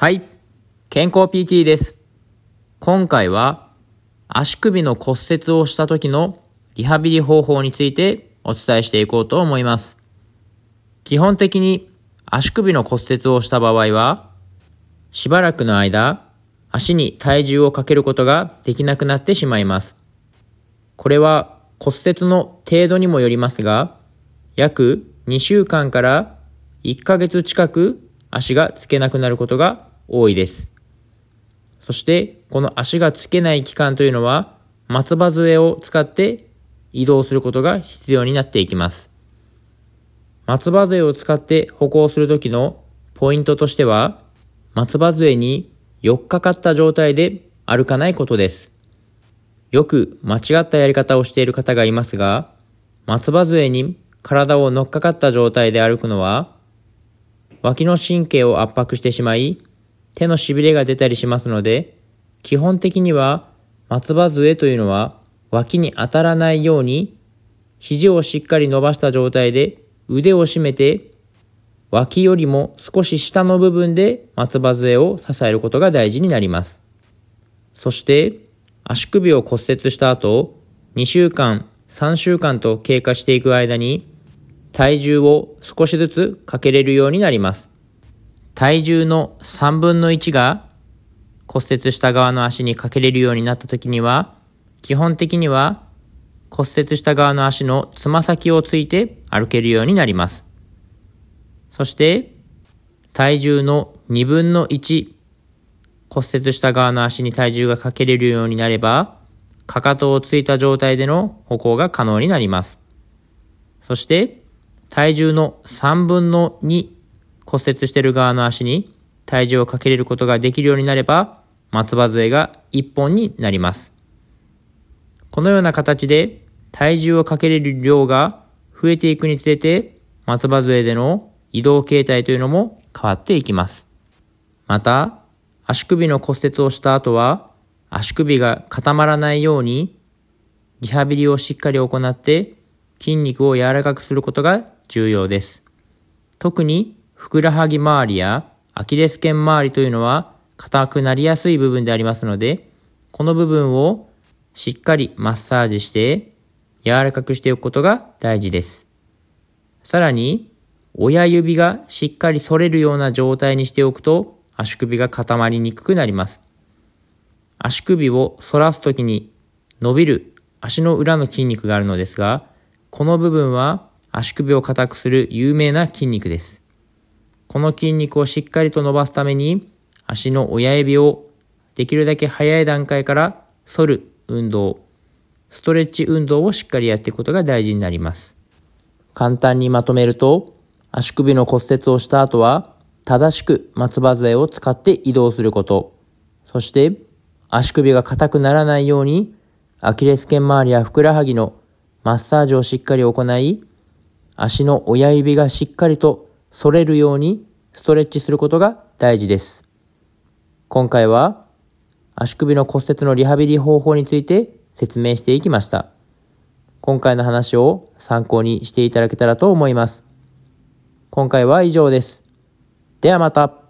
はい。健康 PT です。今回は足首の骨折をした時のリハビリ方法についてお伝えしていこうと思います。基本的に足首の骨折をした場合は、しばらくの間、足に体重をかけることができなくなってしまいます。これは骨折の程度にもよりますが、約2週間から1ヶ月近く足がつけなくなることが多いです。そして、この足がつけない期間というのは、松葉杖を使って移動することが必要になっていきます。松葉杖を使って歩行するときのポイントとしては、松葉杖に寄っかかった状態で歩かないことです。よく間違ったやり方をしている方がいますが、松葉杖に体を乗っかかった状態で歩くのは、脇の神経を圧迫してしまい、手の痺れが出たりしますので、基本的には松葉杖というのは脇に当たらないように、肘をしっかり伸ばした状態で腕を締めて、脇よりも少し下の部分で松葉杖を支えることが大事になります。そして、足首を骨折した後、2週間、3週間と経過していく間に、体重を少しずつかけれるようになります。体重の3分の1が骨折した側の足にかけれるようになった時には、基本的には骨折した側の足のつま先をついて歩けるようになります。そして、体重の2分の1、骨折した側の足に体重がかけれるようになれば、かかとをついた状態での歩行が可能になります。そして、体重の3分の2骨折してる側の足に体重をかけれることができるようになれば、松葉杖が1本になります。このような形で体重をかけれる量が増えていくにつれて、松葉杖での移動形態というのも変わっていきます。また、足首の骨折をした後は、足首が固まらないように、リハビリをしっかり行って、筋肉を柔らかくすることが重要です。特に、ふくらはぎ周りやアキレス腱周りというのは、硬くなりやすい部分でありますので、この部分をしっかりマッサージして、柔らかくしておくことが大事です。さらに、親指がしっかり反れるような状態にしておくと、足首が固まりにくくなります。足首を反らすときに伸びる足の裏の筋肉があるのですが、この部分は足首を硬くする有名な筋肉です。この筋肉をしっかりと伸ばすために、足の親指をできるだけ早い段階から反る運動、ストレッチ運動をしっかりやっていくことが大事になります。簡単にまとめると、足首の骨折をした後は、正しく松葉杖を使って移動すること。そして、足首が硬くならないように、アキレス腱周りやふくらはぎのマッサージをしっかり行い、足の親指がしっかりと反れるようにストレッチすることが大事です。今回は、足首の骨折のリハビリ方法について説明していきました。今回の話を参考にしていただけたらと思います。今回は以上です。ではまた。